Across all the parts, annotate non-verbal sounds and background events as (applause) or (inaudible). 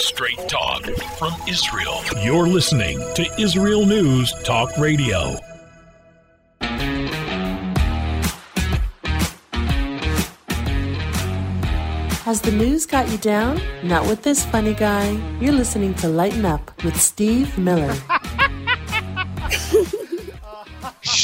Straight talk from Israel. You're listening to Israel News Talk Radio. Has the news got you down? Not with this funny guy. You're listening to Lighten Up with Steve Miller. (laughs)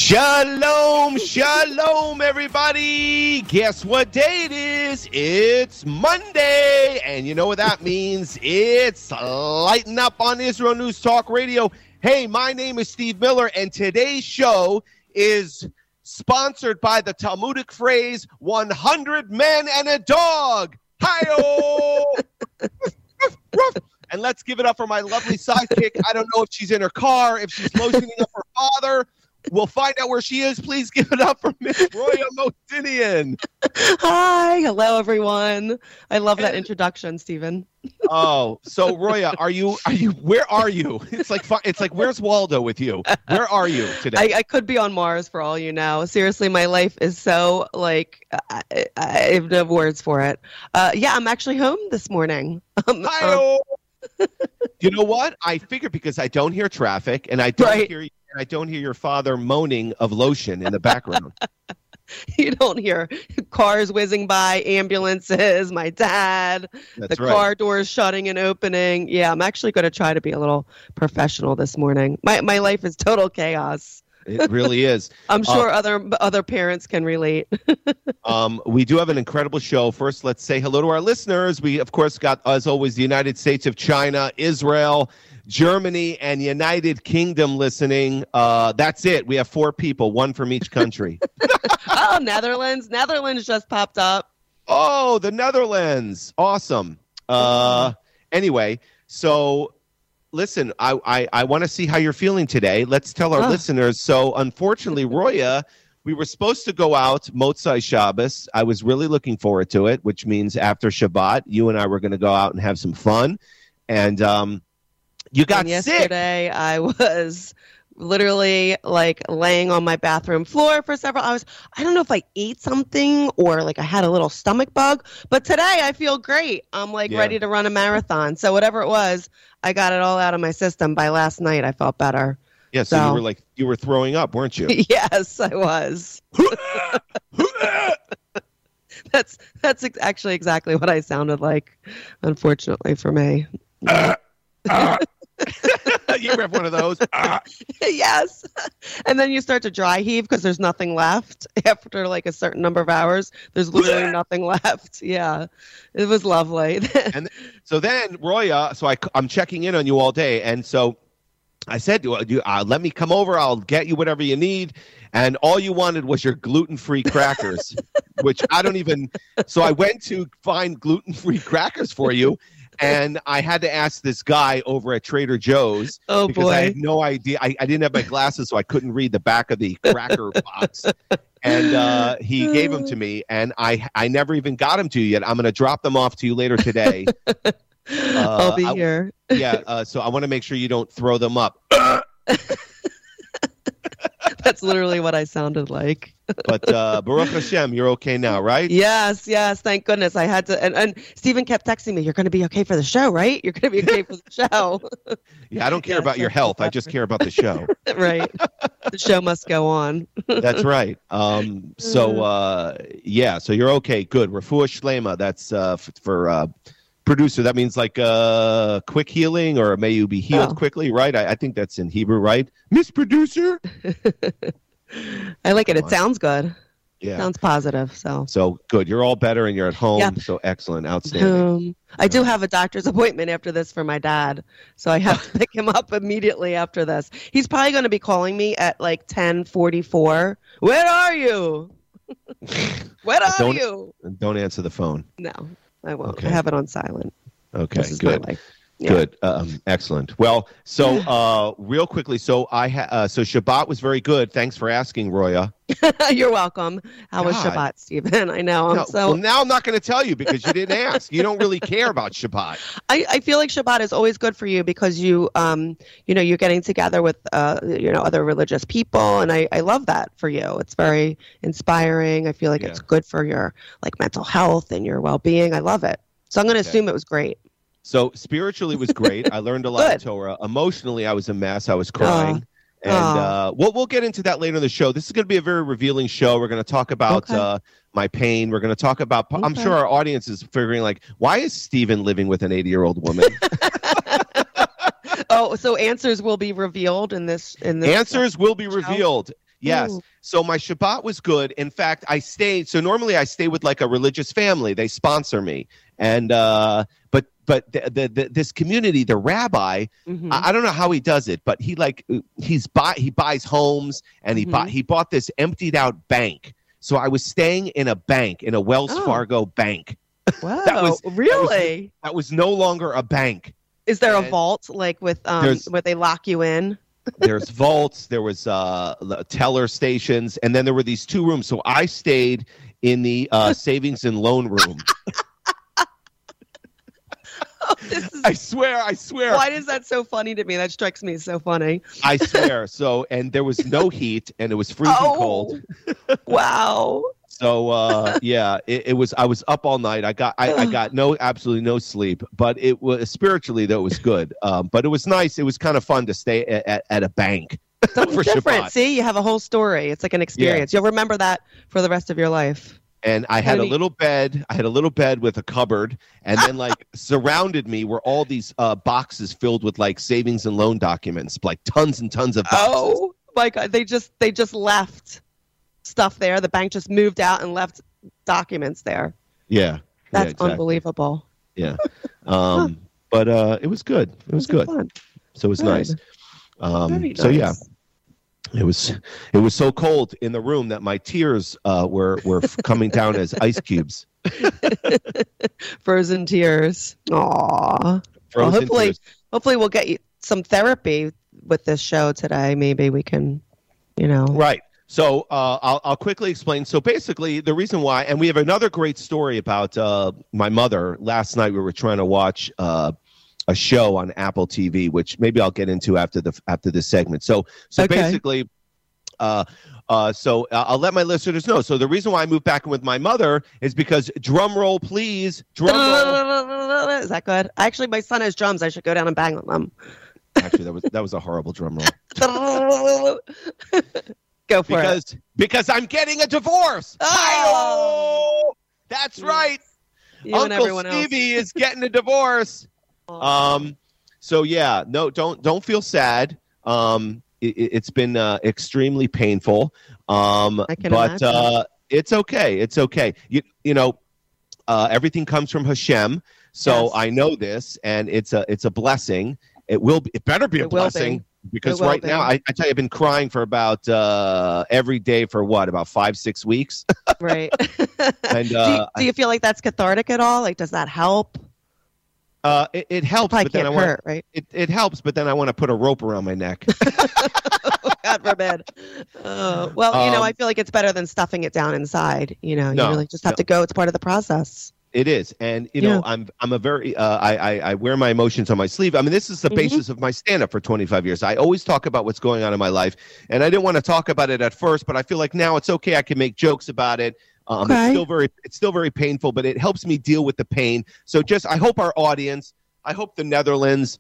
Shalom, shalom, everybody. Guess what day it is? It's Monday. And you know what that means? It's Lighten Up on Israel News Talk Radio. Hey, my name is Steve Miller, and today's show is sponsored by the Talmudic phrase 100 men and a dog. Hi-oh! and let's give it up for my lovely sidekick. I don't know if she's in her car, if she's lotioning up her father. We'll find out where she is. Please give it up for Miss (laughs) Roya Motinian. Hi, hello everyone. I love that introduction, Stephen. Oh, so Roya, are you? Are you? Where are you? It's like it's like where's Waldo with you? Where are you today? I, I could be on Mars for all you know. Seriously, my life is so like I, I have no words for it. Uh, yeah, I'm actually home this morning. (laughs) Um, Hi-oh. You know what? I figured because I don't hear traffic and I don't Right. hear and I don't hear your father moaning of lotion in the background. (laughs) you don't hear cars whizzing by, ambulances, my dad, That's the right. car doors shutting and opening. Yeah, I'm actually going to try to be a little professional this morning. My my life is total chaos. It really is. (laughs) I'm Uh, sure other other parents can relate. (laughs) Um, we do have an incredible show. First, let's say hello to our listeners. We, of course, got, as always, the United States of China, Israel, Germany, and United Kingdom listening. Uh, that's it. We have four people, one from each country. (laughs) oh, Netherlands. Netherlands just popped up. oh, the Netherlands. Awesome. Uh, anyway, so listen, I, I, I want to see how you're feeling today. Let's tell our Ah. listeners. So, unfortunately, Roya, we were supposed to go out Motzai Shabbos. I was really looking forward to it, which means after Shabbat, you and I were going to go out and have some fun. And um, you got and sick. yesterday I (laughs) was literally like laying on my bathroom floor for several hours. I don't know if I ate something or like I had a little stomach bug, but today I feel great. I'm like Yeah. ready to run a marathon. So whatever it was, I got it all out of my system by last night. I felt better. Yeah, so, you were like, you were throwing up, weren't you? (laughs) yes, I was. (laughs) That's that's ex- actually exactly what I sounded like. Unfortunately for me. (laughs) Ah, ah. (laughs) you have one of those? Ah. (laughs) yes. And then you start to dry heave because there's nothing left (laughs) after like a certain number of hours. There's literally nothing left. Yeah. It was lovely. and so then Roya, so I, I'm checking in on you all day, and so I said, "Do you uh, let me come over? I'll get you whatever you need." And all you wanted was your gluten-free crackers, which I don't even. So I went to find gluten-free crackers for you, and I had to ask this guy over at Trader Joe's (laughs) oh because I boy. had no idea. I, I didn't have my glasses, so I couldn't read the back of the cracker (laughs) box. And uh, he gave them to me, and I I never even got them to you yet. I'm going to drop them off to you later today. (laughs) I'll be I- here. yeah, uh, so I want to make sure you don't throw them up. That's literally what I sounded like. But uh, Baruch Hashem, you're okay now, right? Yes, yes. Thank goodness. I had to. And, and Stephen kept texting me, You're going to be okay for the show, right? You're going to be okay for the show. (laughs) Yeah, I don't care Yes, about your health. I just care about the show. (laughs) right. The show must go on. That's right. Um, so (laughs) uh, yeah, so you're okay. Good. Refuah Shlema. That's uh, f- for uh, producer. That means like uh, quick healing, or may you be healed Oh. quickly, right? I, I think that's in Hebrew, right? Miss Producer. I like it. It sounds good. Yeah. Sounds positive. So. So good. You're all better, and you're at home. Yeah. So excellent. Outstanding. Um, I do have a doctor's (laughs) appointment after this for my dad, so I have to (laughs) pick him up immediately after this. He's probably going to be calling me at like ten forty four. Where are you? (laughs) Where are Don't- you? Don't answer the phone. No, I won't. Okay. I have it on silent. Okay. this is my Good. Yeah. Good, um, excellent. Well, so (laughs) uh, real quickly, so I ha- uh, so Shabbat was very good. Thanks for asking, Roya. (laughs) You're welcome. How was Shabbat, Stephen? (laughs) I know. I'm No, so well, now I'm not going to tell you because you didn't ask. You don't really care about Shabbat. I, I feel like Shabbat is always good for you because you um you know you're getting together with uh you know other religious people and I, I love that for you. It's very inspiring. I feel like it's good for your like mental health and your well being. I love it. So I'm gonna Okay. assume it was great. So spiritually it was great. I learned a lot Good. of Torah. Emotionally, I was a mess. I was crying. and uh, we'll we'll get into that later in the show. This is going to be a very revealing show. We're going to talk about Okay. uh, my pain. We're going to talk about. I'm sure our audience is figuring like, why is Steven living with an 80 year old woman? (laughs) (laughs) Oh, so answers will be revealed in this in this Answers will be show? revealed. Yes. Ooh. So my Shabbat was good. In fact, I stayed. So normally I stay with like a religious family. They sponsor me, and uh, but but the, the, the, this community, the rabbi, Mhm. I, I don't know how he does it, but he like he's buy he buys homes and he Mhm. bought he bought this emptied out bank. So I was staying in a bank in a Wells Oh. Fargo bank (laughs) wow, was- really? that was no longer a bank. Is there a vault like with um where they lock you in? (laughs) There's vaults, there was uh teller stations, and then there were these two rooms. So I stayed in the uh, (laughs) savings and loan room. (laughs) Is, I swear, I swear. why is that so funny to me? That strikes me as so funny. I swear. (laughs) So, and there was no heat, and it was freezing oh, cold. wow. (laughs) So, uh, yeah, it, it was. I was up all night. I got, I, I got no, absolutely no sleep. But it was spiritually, though, it was good. Um, but it was nice. It was kind of fun to stay at, at, at a bank Something for different. Shabbat. See, you have a whole story. It's like an experience. Yeah. You'll remember that for the rest of your life. And I had a little bed. I had a little bed with a cupboard, and then like (laughs) surrounded me were all these uh, boxes filled with like savings and loan documents, like tons and tons of boxes. Oh my god, they just they just left stuff there. The bank just moved out and left documents there. Yeah, yeah, That's exactly. unbelievable. Yeah, um, but uh, it was good. It was good. Fun. So it was Good. nice. Um, Very so yeah, nice. It was it was so cold in the room that my tears uh, were were coming down as ice cubes. (laughs) Frozen tears. Aw. Frozen hopefully- tears. Hopefully we'll get you some therapy with this show today. Maybe we can, you know. Right. So uh, I'll, I'll quickly explain. So basically, the reason why, and we have another great story about uh, my mother. Last night we were trying to watch uh, a show on Apple TV, which maybe I'll get into after the after this segment. So so Okay. basically, uh, uh, so uh, I'll let my listeners know. So the reason why I moved back in with my mother is because drum roll, please, drum roll. (laughs) Is that good? Actually, my son has drums. I should go down and bang on them. Actually, that was that was a horrible drum roll. (laughs) go for it. because because I'm getting a divorce. Oh! That's right. You Uncle everyone else. Stevie is getting a divorce. Um, so yeah, no, don't don't feel sad. Um, it, it's been uh, extremely painful. Um, I can but uh, it's okay. It's okay. You you know, uh, everything comes from Hashem. So Yes. I know this, and it's a it's a blessing. It will be, it better be a It blessing be. because right be. now I, I tell you I've been crying for about uh, every day for what about five six weeks. (laughs) right. (laughs) And, do, you, uh, do you feel like that's cathartic at all? Like, does that help? Uh, it, it helps, but then I want hurt, right? it, it helps, but then I want to put a rope around my neck. (laughs) God forbid. Uh, well, you know, Um, I feel like it's better than stuffing it down inside. You know, No, you really just have no. to go. It's part of the process. It is, and you know, Yeah. I'm I'm a very uh, I, I I wear my emotions on my sleeve. I mean, this is the Mhm. basis of my stand-up for 25 years. I always talk about what's going on in my life, and I didn't want to talk about it at first, but I feel like now it's okay. I can make jokes about it. Um, It's still very it's still very painful, but it helps me deal with the pain. So just I hope our audience, I hope the Netherlands.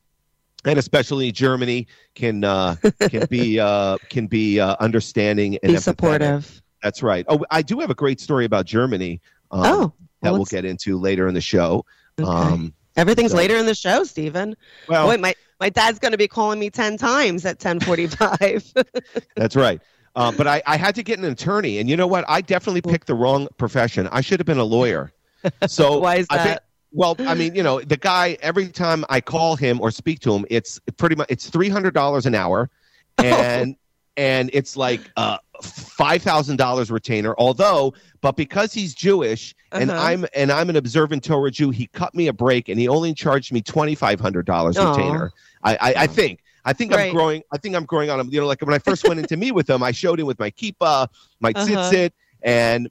And especially Germany can uh, can be (laughs) uh, can be uh, understanding and Be empathetic. supportive. That's right. Oh, I do have a great story about Germany. Um, oh, that well, we'll let's- get into later in the show. okay. Um, everything's so- later in the show, Stephen. well, Boy, my my dad's going to be calling me ten times at ten forty-five. (laughs) that's right. Uh, but I, I had to get an attorney, and you know what? I definitely picked the wrong profession. I should have been a lawyer. (laughs) So Why is I think- that? well, I mean, you know, the guy. Every time I call him or speak to him, it's pretty much it's three hundred dollars an hour, (laughs) and and it's like uh, five thousand dollars retainer. Although, but because he's Jewish and Uh-huh. I'm and I'm an observant Torah Jew, he cut me a break and he only charged me twenty five hundred dollars retainer. I, I, I think. I think Right. I'm growing. I think I'm growing on him. You know, like when I first went in to meet with him, I showed him with my kippah, my Uh-huh. tzitzit, and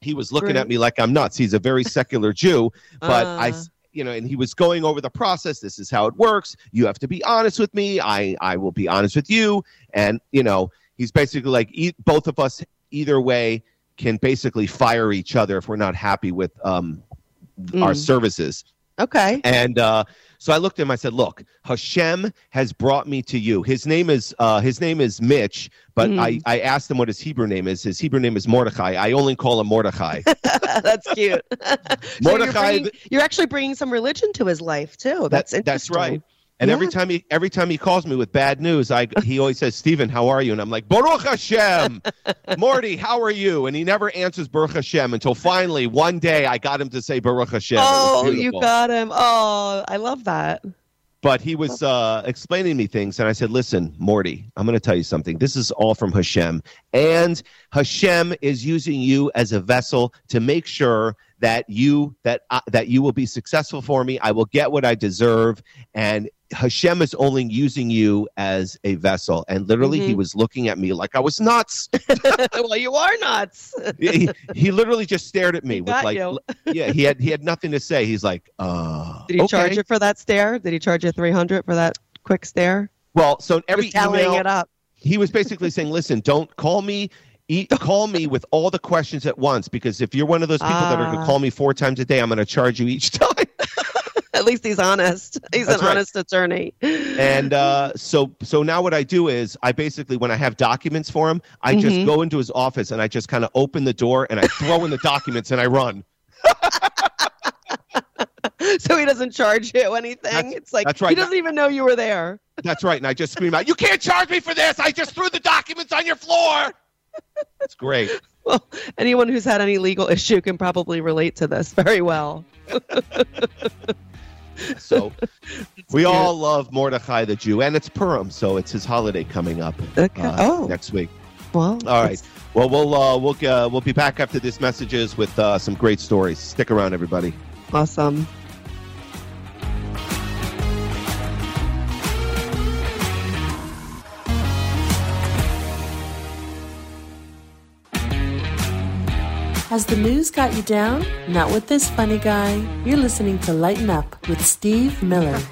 he was looking at me like I'm nuts. He's a very secular Jew, but I, Uh. s- you know, and he was going over the process. This is how it works. You have to be honest with me. I, I will be honest with you. And you know, he's basically like e- both of us either way can basically fire each other if we're not happy with um our Mm. services Okay. and uh So I looked at him. I said, "Look, Hashem has brought me to you. His name is uh, his name is Mitch, but Mhm. I, I asked him what his Hebrew name is. His Hebrew name is Mordechai. I only call him Mordechai. (laughs) that's cute. (laughs) So you're, bringing- you're actually bringing some religion to his life too. That's That- that's right. And every time he every time he calls me with bad news, I he always says, "Stephen, how are you?" And I'm like, "Baruch Hashem." (laughs) Morty, how are you? And he never answers Baruch Hashem until finally one day I got him to say Baruch Hashem. Oh, you got him. Oh, I love that. but he was uh, explaining me things, and I said, "Listen, Morty, I'm going to tell you something. This is all from Hashem, and Hashem is using you as a vessel to make sure that you that uh, that you will be successful for me. I will get what I deserve, and Hashem is only using you as a vessel." And literally, he Mhm. was looking at me like I was nuts. (laughs) well, you are nuts. he, he literally just stared at me He with like, yeah, he had he had nothing to say. He's like, uh, Did he okay. charge you for that stare? Did he charge you three hundred for that quick stare? Well, so every email, it up. he was basically saying, "Listen, don't call me. Eat, (laughs) call me with all the questions at once because if you're one of those people that are going to Ah. call me four times a day, I'm going to charge you each (laughs) time." (laughs) At least he's honest. He's That's an right. honest attorney. and uh, so, so now what I do is I basically, when I have documents for him, I just Mhm. go into his office and I just kind of open the door and I throw in the documents and I run. (laughs) so he doesn't charge you anything. That's- it's like right. he doesn't even know you were there. That's right, and I just scream out, "You can't charge me for this! I just threw the documents on your floor." It's great. (laughs) Well, anyone who's had any legal issue can probably relate to this very well. So (laughs) we cute. all love Mordechai the Jew, and it's Purim, so it's his holiday coming up Okay. uh, oh, next week. well. All right. Well, we'll uh, we'll uh, we'll be back after these messages with uh, some great stories. Stick around, everybody. Awesome. Has the news got you down? Not with this funny guy. You're listening to Lighten Up with Steve Miller. (laughs)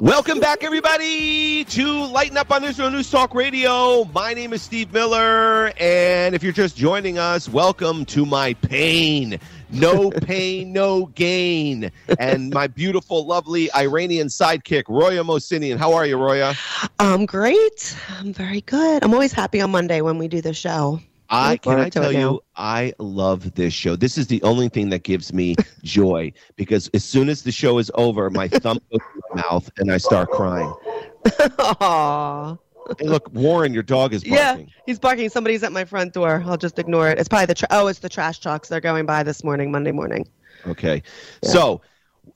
Welcome back, everybody, to Lighten Up on Israel News Talk Radio. My name is Steve Miller, and if you're just joining us, welcome to my pain. No pain, no gain. And my beautiful, lovely Iranian sidekick, Roya Mosinian. How are you, Roya? I'm great. I'm very good. I'm always happy on Monday when we do the show. I can I forward to it tell you. I love this show. This is the only thing that gives me joy because as soon as the show is over, my thumb goes to my mouth and I start crying. (laughs) Aww. Hey, look, Warren, your dog is barking. Yeah, he's barking. Somebody's at my front door. I'll just ignore it. It's probably the tra- oh, it's the trash trucks. They're going by this morning, Monday morning. Okay. Yeah. So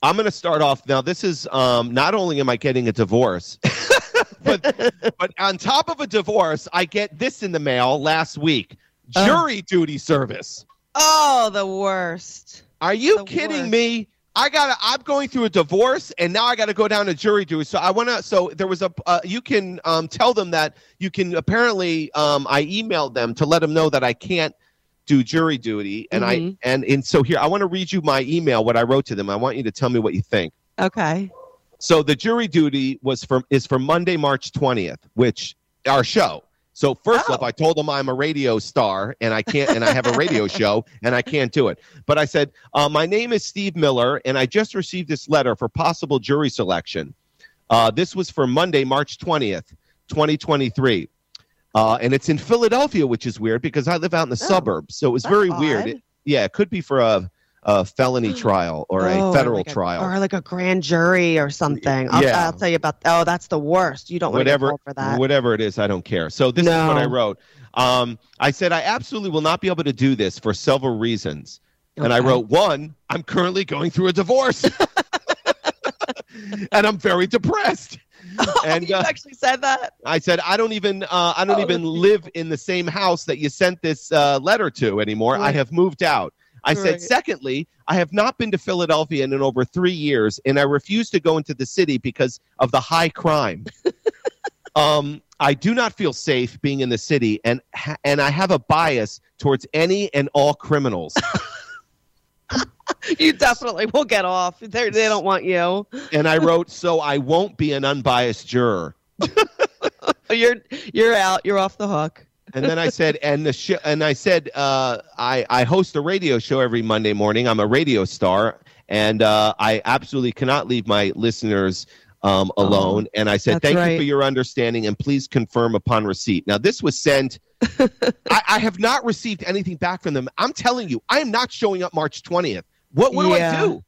I'm going to start off now. This is um, not only am I getting a divorce, (laughs) but but on top of a divorce, I get this in the mail last week: Oh. jury duty service. Oh, the worst. Are you The kidding worst. me? I got I'm going through a divorce and now I got to go down to jury duty. So I want to so there was a uh, you can um, tell them that you can apparently um, I emailed them to let them know that I can't do jury duty and I Mhm. and and so here I want to read you my email what I wrote to them. I want you to tell me what you think. Okay. So the jury duty was for is for Monday, March twentieth, which our show. So first Oh. off, I told them I'm a radio star and I can't, and I have a radio (laughs) show and I can't do it. But I said, uh, my name is Steve Miller, and I just received this letter for possible jury selection. Uh, this was for Monday, March twentieth, twenty twenty three. Uh, and it's in Philadelphia, which is weird because I live out in the Oh, suburbs. So it was very that's weird. It- yeah, it could be for a, a felony trial or Oh, a federal like a- trial. or like a grand jury or something. I'll, Yeah. I'll tell you about. Oh, that's the worst. You don't want whatever for that. whatever it is i don't care so this is what i wrote um, i said i absolutely will not be able to do this for several reasons and i wrote one i'm currently going through a divorce (laughs) and i'm very depressed and you uh, actually said that. i said i don't even uh, i don't Oh, even live in the same house that you sent this uh, letter to anymore i have moved out I said, Right. secondly, I have not been to Philadelphia in over three years, and I refuse to go into the city because of the high crime. (laughs) um, I do not feel safe being in the city, and ha- and I have a bias towards any and all criminals. (laughs) (laughs) You definitely will get off. They're, they don't want you. and I wrote, so I won't be an unbiased juror. You're you're out. You're off the hook. And then I said, and the sh- and I said, uh, I I host a radio show every Monday morning. I'm a radio star, and uh, I absolutely cannot leave my listeners um, alone. Oh, and I said, thank you for your understanding, and please confirm upon receipt. Now this was sent. (laughs) I, I have not received anything back from them. I'm telling you, I am not showing up March 20th. What what do I Yeah. do?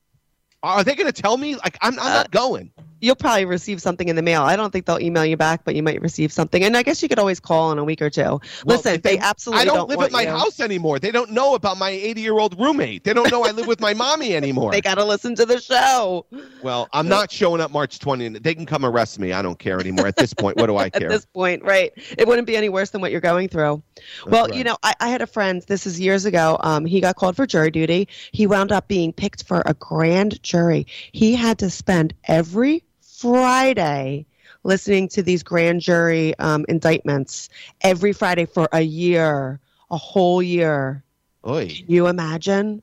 Are they going to tell me? Like I'm, I'm Uh, not going. You'll probably receive something in the mail. I don't think they'll email you back, but you might receive something. And I guess you could always call in a week or two. Well, Listen, if they, absolutely I don't, live want at my you. house anymore. They don't know about my 80 year old roommate. They don't know I live with my mommy (laughs) anymore. They got to listen to the show. well, I'm not showing up March 20th. They can come arrest me. I don't care anymore. At this point, what do I (laughs) care? At this point, right? It wouldn't be any worse than what you're going through. well, right. you know, I, I had a friend. This is years ago. Um, he got called for jury duty. He wound up being picked for a grand jury. He had to spend every Friday listening to these grand jury um, indictments every Friday for a year, a whole year. Oy. Can you imagine?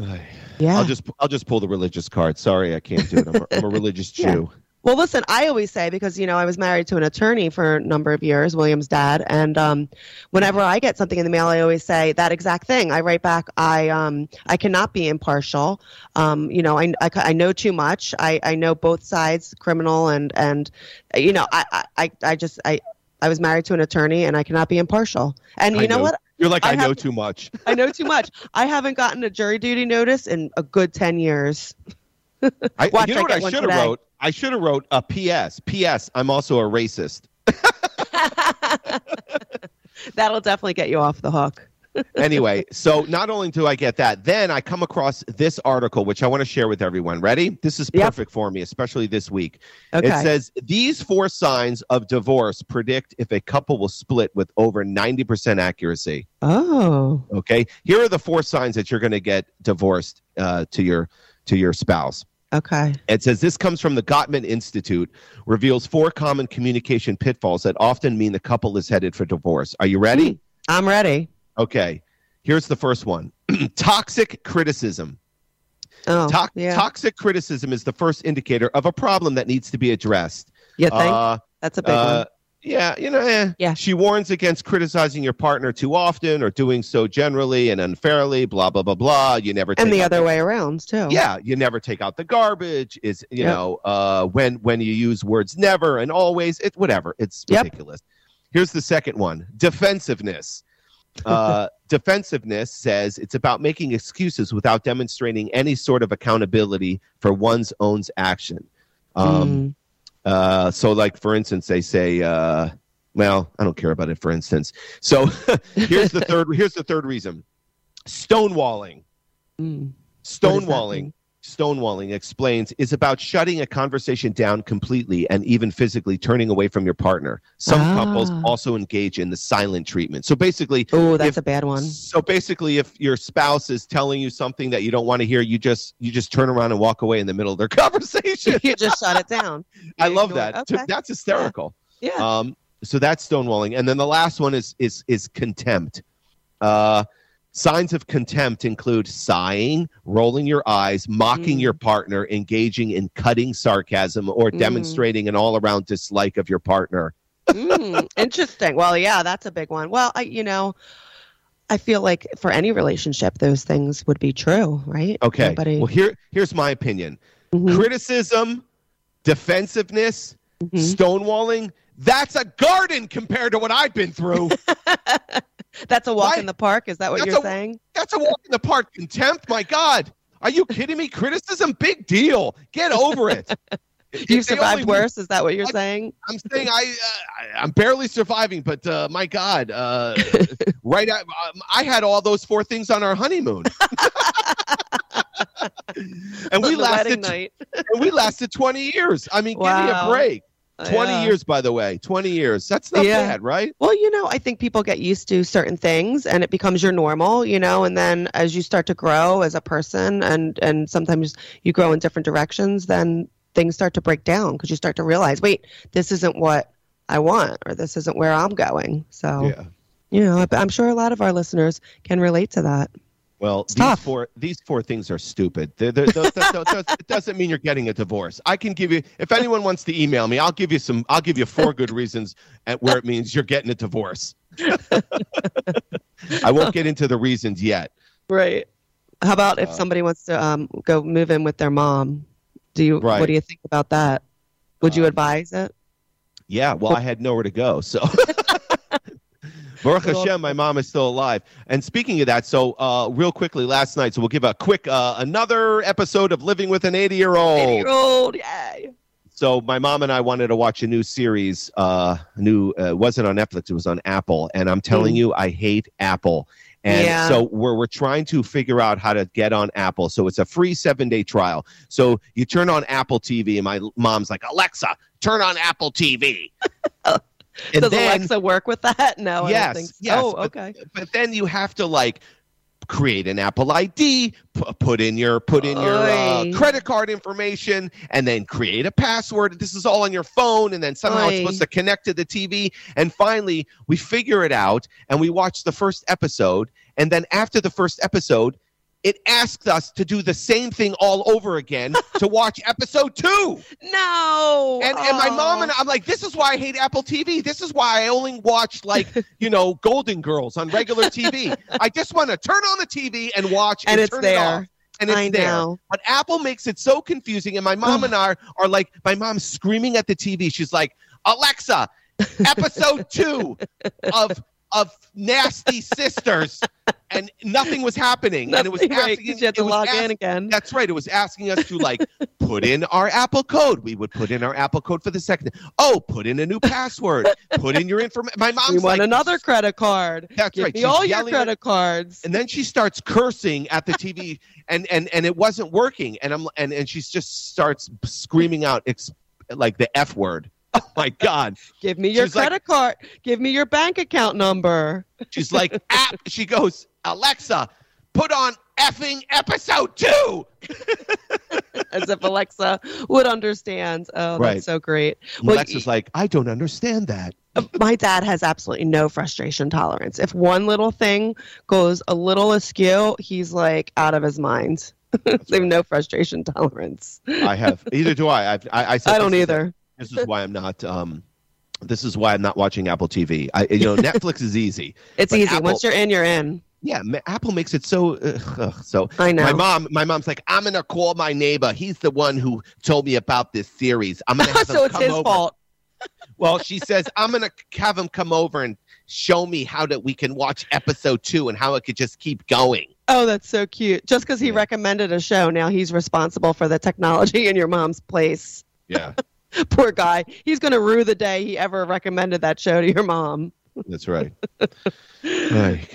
Oy. Yeah. I'll just I'll just pull the religious card. Sorry, I can't do it. I'm a, I'm a (laughs) religious Yeah. Well, listen, I always say because you know I was married to an attorney for a number of years, William's dad, and um, whenever I get something in the mail, I always say that exact thing. I write back, I um, I cannot be impartial. Um, you know, I, I, I know too much. I, I know both sides, criminal and and you know, I I, I- just I I was married to an attorney, and I cannot be impartial. And you I know, what? You're like I I, know too much. (laughs) I know too much. I haven't gotten a jury duty notice in a good ten years. I, Watch, you know I what I should have wrote? I should have wrote a P.S. P.S. I'm also a racist. (laughs) That'll definitely get you off the hook. anyway, so not only do I get that, then I come across this article, which I want to share with everyone. Ready? This is Yep. perfect for me, especially this week. Okay. It says these four signs of divorce predict if a couple will split with over 90% accuracy. oh. Okay. Here are the four signs that you're going to get divorced uh, to your to your spouse. Okay. It says this comes from the Gottman Institute, reveals four common communication pitfalls that often mean the couple is headed for divorce. Are you ready? I'm ready. Okay. Here's the first one (clears throat) toxic criticism. Oh, Tox- yeah. Toxic criticism is the first indicator of a problem that needs to be addressed. Yeah, Uh, that's a big uh, one? Yeah, you know, eh. Yeah. She warns against criticizing your partner too often or doing so generally and unfairly, blah, blah, blah, blah. You never And the other way around too. yeah you never take out the garbage is you Yep. know uh when when you use words never and always it whatever it's ridiculous. Yep. here's the second one defensiveness (laughs) uh defensiveness says it's about making excuses without demonstrating any sort of accountability for one's own action um Mm. Uh so like for instance they say uh well i don't care about it for instance. So (laughs) here's the third here's the third reason. Stonewalling. (laughs) Mm. Stonewalling, stonewalling explains is about shutting a conversation down completely and even physically turning away from your partner. Some couples Ah. also engage in the silent treatment. So basically, Oh, that's if- a bad one. so basically, if your spouse is telling you something that you don't want to hear, you just you just turn around and walk away in the middle of their (laughs) conversation. you just shut it down. (laughs) I love that. Okay. That's hysterical. Yeah. Um, so that's stonewalling, and then the last one is is is contempt. Uh, signs of contempt include sighing, rolling your eyes, mocking Mm. your partner, engaging in cutting sarcasm, or Mm. demonstrating an all-around dislike of your partner. Mm, (laughs) interesting. Well, yeah, that's a big one. Well, I, you know, I feel like for any relationship, those things would be true, right? Okay. Nobody- Well, here here's my opinion: Mhm, criticism, defensiveness, mhm. stonewalling. That's a garden compared to what I've been through. (laughs) That's a walk in the park. Is that what That's you're a- saying? That's a walk in the park. Contempt, my God. Are you kidding me? Criticism, big deal. Get over it. (laughs) You've survived worse. Is that what you're I- saying? I'm saying I, uh, I- I'm barely surviving, but uh, my God, uh, (laughs) right? At, um, I had all those four things on our honeymoon, (laughs) and we lasted. night. and we lasted 20 years. I mean, give me a break. 20 Yeah. years, by the way. 20 years. That's not Yeah. bad, right? Well, you know, I think people get used to certain things and it becomes your normal, you know, and then as you start to grow as a person and and sometimes you grow in different directions, then things start to break down because you start to realize, wait, this isn't what I want or this isn't where I'm going. So, Yeah. you know, I'm sure a lot of our listeners can relate to that. Well, It's these tough. four these four things are stupid. They're, they're, those- those- those- it doesn't mean you're getting a divorce. I can give you if anyone wants to email me, I'll give you some. I'll give you four good reasons at where it means you're getting a divorce. I won't get into the reasons yet. Right. How about if Uh, somebody wants to um, go move in with their mom? Do you? Right. What do you think about that? Would you Uh, advise it? Yeah, well, I had nowhere to go, so. (laughs) Baruch Hashem, my mom is still alive. And speaking of that, so uh, real quickly, last night, so we'll give a quick uh, another episode of Living with an 80 year old. Eight-year-old, yay! So my mom and I wanted to watch a new series. Uh, new uh, wasn't on Netflix; it was on Apple. And I'm telling Mm. you, I hate Apple. And Yeah. so we're we're trying to figure out how to get on Apple. So it's a free seven day trial. So you turn on Apple TV, and my mom's like, Alexa, turn on Apple TV. (laughs) and Does then, Alexa work with that? (laughs) No, I Yes, don't think so. yes, oh, but- okay. but then you have to like create an Apple ID, pu- put in your put in your uh, credit card information, and then create a password. This is all on your phone, and then somehow it's supposed to connect to the TV. And finally, we figure it out, and we watch the first episode. And then after the first episode, it asks us to do the same thing all over again (laughs) to watch episode two. No. And, and my mom and I'm like, this is why I hate Apple TV. This is why I only watch like, (laughs) you know, Golden Girls on regular TV. I just want to turn on the TV and watch and, and it's turn it off. there. And it's I there. know. But Apple makes it so confusing. And my mom and I are like, my mom's screaming at the TV. She's like, Alexa, (laughs) episode two of of Nasty Sisters. And nothing was happening. and it was Nothing, right, you had to log ask- in again. that's right. It was asking us to like (laughs) put in our Apple code. We would put in our Apple code for the second. Oh, put in a new password. Put in your information. My mom's We want like, another credit card. That's Give right. me She's all your yelling at- credit cards. and then she starts cursing at the TV, (laughs) and and and it wasn't working. And I'm and and she just starts screaming out ex- like the F word. (laughs) Oh my God. Give me your She's like- credit card. Give me your bank account number. She's like, app. She goes, Alexa, put on effing episode two. (laughs) As if Alexa would understand. Oh, Right. that's so great. Well, Alexa's like, I don't understand that. Uh, my dad has absolutely no frustration tolerance. If one little thing goes a little askew, he's like out of his mind. (laughs) they have no frustration tolerance. I have. Either do I. I've, I. I, said I don't either. This is why I'm not. Um, this is why I'm not watching Apple TV. I, you know, (laughs) Netflix is easy. It's easy. Apple- Once you're in, you're in. Yeah, ma- Apple makes it so. Uh, so I know. my mom, my mom's like, I'm gonna call my neighbor. He's the one who told me about this series. I'm gonna (laughs) have so it's come his over. fault. (laughs) Well, she says I'm gonna have him come over and show me how that we can watch episode two and how it could just keep going. Oh, that's so cute. Just because he Yeah. recommended a show, now he's responsible for the technology in your mom's place. Yeah, (laughs) Poor guy. He's going to rue the day he ever recommended that show to your mom. that's right. (laughs)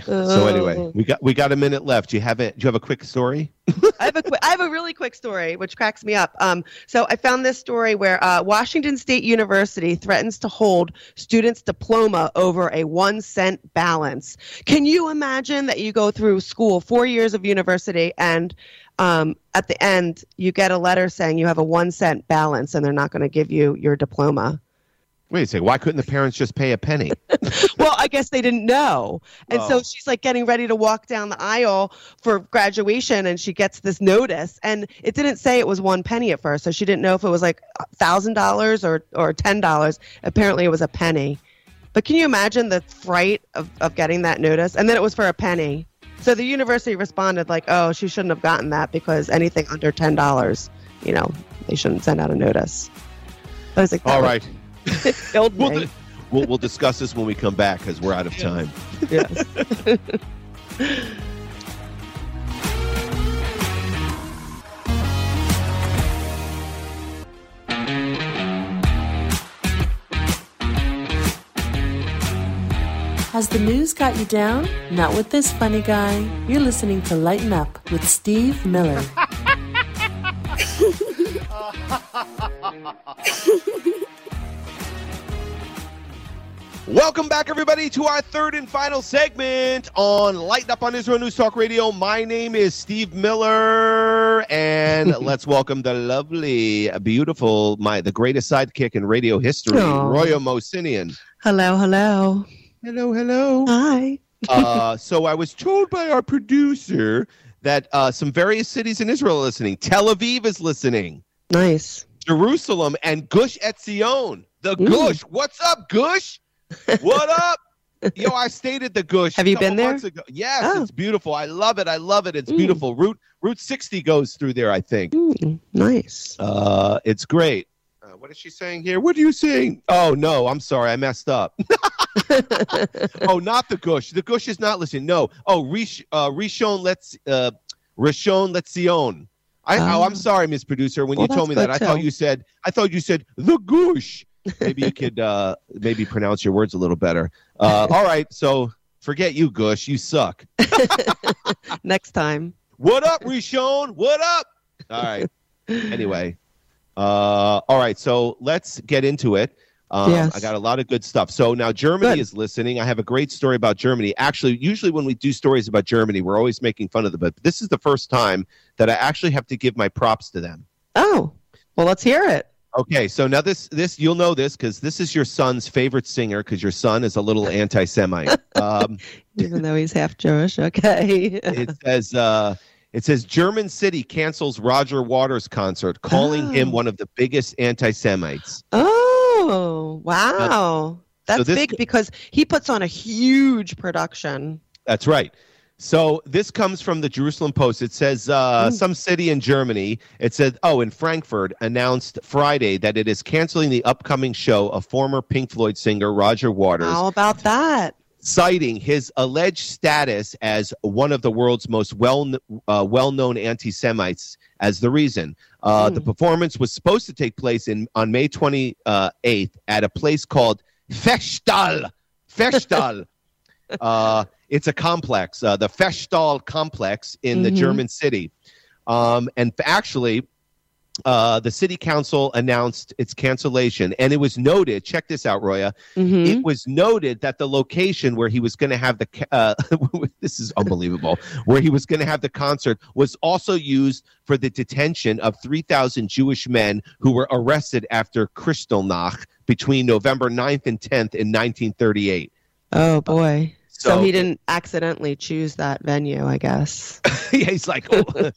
So anyway, we got we got a minute left. Do you have it? Do you have a quick story? I have a qu- I have a really quick story which cracks me up. Um, so I found this story where uh, Washington State University threatens to hold students' diploma over a one cent balance. Can you imagine that you go through school, four years of university, and um, at the end you get a letter saying you have a one cent balance and they're not going to give you your diploma? Wait a second. Why couldn't the parents just pay a penny? (laughs) well, I guess they didn't know. And so Oh. she's like getting ready to walk down the aisle for graduation and she gets this notice and it didn't say it was one penny at first. So she didn't know if it was like $1,000 or or $10. Apparently it was a penny. But can you imagine the fright of, of getting that notice? And then it was for a penny. So the university responded like, "Oh, she shouldn't have gotten that because anything under $10, you know, they shouldn't send out a notice." I was like, All would- (laughs) killed We'll, me. we'll we'll discuss this when we come back because we're out of time. (laughs) Yes. (laughs) Has the news got you down? Not with this funny guy. You're listening to Lighten Up with Steve Miller. (laughs) Welcome back, everybody, to our third and final segment on Lighten Up on Israel News Talk Radio. My name is Steve Miller, and (laughs) let's welcome the lovely, beautiful, my the greatest sidekick in radio history, Aw. Roya Mosinian. hello, hello. Hello, hello. Hi. uh, so I was told by our producer that uh, some various cities in Israel are listening. Tel Aviv is listening. Nice. Jerusalem and Gush Etzion. The Mm. Gush. What's up, Gush? What up? Yo, I stayed at the Gush. Have you been there? Yes, Oh. it's beautiful. I love it. I love it. It's Mm. beautiful. Route Route 60 goes through there, I think. Mm, nice. Uh, it's great. What is she saying here? What are you saying? Oh no, I'm sorry, I messed up. (laughs) oh, not the Gush. The Gush is not listening. No. Oh, Rish, uh, Rishon Let's uh, Rishon Letzion. I, oh, Oh. I'm sorry, Miss Producer. When Well, you told me that, I thought you said I thought you said the Gush. Maybe you could uh, maybe pronounce your words a little better. Uh, all right, so forget you, Gush. You suck. (laughs) Next time. What up, Rishon? What up? All right. Anyway, uh, all right. So let's get into it. Um, Yes. I got a lot of good stuff. So now Germany Good. is listening. I have a great story about Germany. Actually, usually when we do stories about Germany, we're always making fun of them. But this is the first time that I actually have to give my props to them. Oh, well, let's hear it. Okay, so now this this you'll know this because this is your son's favorite singer because your son is a little anti-Semite. (laughs) Um, Even though he's half Jewish. Okay. (laughs) it says uh, it says German city cancels Roger Waters concert, calling him Oh. one of the biggest anti-Semites. Oh, wow. That's this- big because he puts on a huge production. That's right. So this comes from the Jerusalem Post. It says uh, Mm. some city in Germany. It said, oh, in Frankfurt, announced Friday that it is canceling the upcoming show of former Pink Floyd singer Roger Waters. How about that? Citing his alleged status as one of the world's most well uh, well known anti Semites as the reason. Uh, Hmm. The performance was supposed to take place in on May 28th at a place called Festal. Festal. (laughs) uh, it's a complex, uh, the Festal complex in the Mhm. German city. Um, and actually, uh, the city council announced its cancellation, and it was noted. Check this out, Roya hmm it was noted that the location where he was going to have the uh, (laughs) this is unbelievable (laughs) where he was going to have the concert was also used for the detention of 3000 jewish men who were arrested after kristallnacht between november 9th and 10th in 1938 Oh, boy. So, so, he didn't accidentally choose that venue, I guess. (laughs) yeah, he's like oh,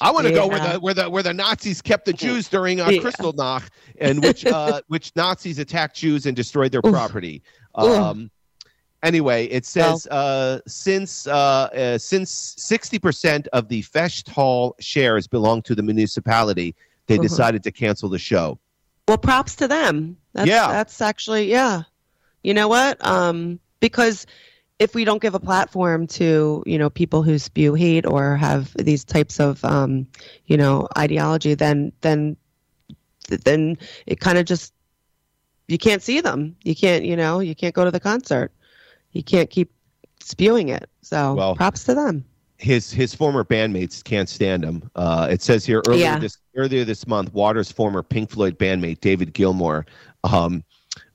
i want to go where the where the where the nazis kept the jews (laughs) during uh, Yeah. kristallnacht and which uh, (laughs) which nazis attacked jews and destroyed their Oof. property um Anyway, it says uh, since uh, uh, since sixty percent of the Fest Hall shares belong to the municipality, they Mhm. decided to cancel the show. Well, props to them. That's, Yeah. That's actually, yeah. You know what? Um, because if we don't give a platform to, you know, people who spew hate or have these types of, um, you know, ideology, then, then, then it kind of just, you can't see them. You can't, you know, you can't go to the concert. You can't keep spewing it. So Well, props to them. His his former bandmates can't stand him. Uh, it says here earlier Yeah. this earlier this month, Waters' former Pink Floyd bandmate David Gilmour, um,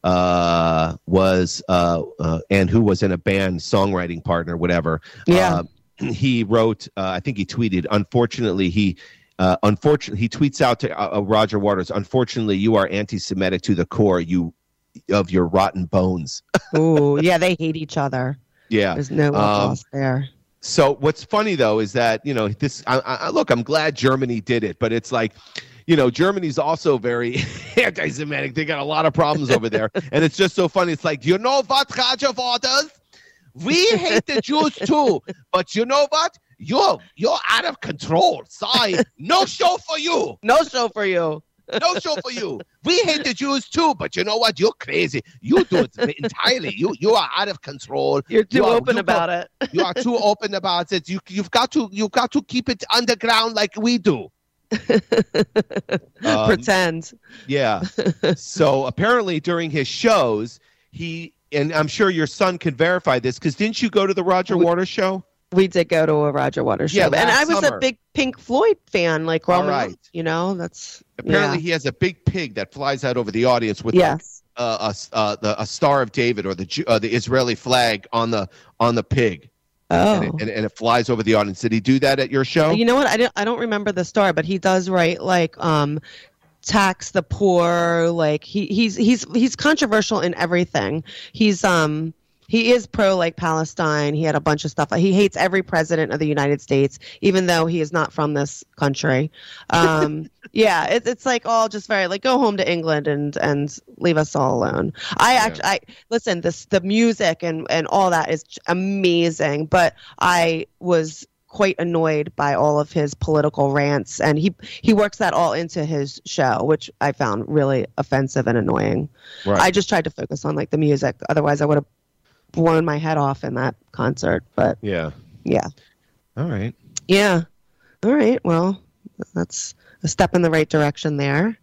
uh, was uh, uh, and who was in a band songwriting partner, whatever. Yeah. Uh, (clears throat) he wrote, uh, I think he tweeted, unfortunately, he. Uh, unfortunately, he tweets out to Roger Waters. Unfortunately, you are anti-Semitic to the core. You of your rotten bones. (laughs) oh yeah, they hate each other. yeah. There's no Um, there. So what's funny though is that you know this. I, I, look, I'm glad Germany did it, but it's like, you know, Germany's also very (laughs) anti-Semitic. They got a lot of problems over there, and it's just so funny. It's like, you know what, Waters? We hate the Jews too, but you know what? You're you're out of control. Sorry, no show for you. No show for you. No show for you. We hate the Jews too, but you know what? You're crazy. You do it entirely. You you are out of control. You're too You are- open you about it. you are too open about it. You you've got to you've got to keep it underground like we do. Um, Pretend. Yeah. so apparently during his shows, he and I'm sure your son can verify this because didn't you go to the Roger We- Waters show? We did go to a Roger Waters show, Yeah, and I was summer. a big Pink Floyd fan, like All growing up. You know, that's Apparently yeah. he has a big pig that flies out over the audience with yes. uh, a uh, the, a star of David or the uh, the Israeli flag on the on the pig, Oh, and, it, and, and it flies over the audience. Did he do that at your show? you know what? I don't. I don't remember the star, but he does write like um, tax the poor. Like he he's he's he's controversial in everything. He's um he is pro like Palestine. He had a bunch of stuff. He hates every president of the United States, even though he is not from this country. Um, (laughs) yeah, it, it's like all just very like go home to England and and leave us all alone. I Yeah. actually, I listen. This the music and and all that is amazing, but I was quite annoyed by all of his political rants and he he works that all into his show which i found really offensive and annoying Right. I just tried to focus on like the music. Otherwise, I would have blown my head off in that concert. But yeah. yeah, All right. yeah. All right. Well, that's a step in the right direction there.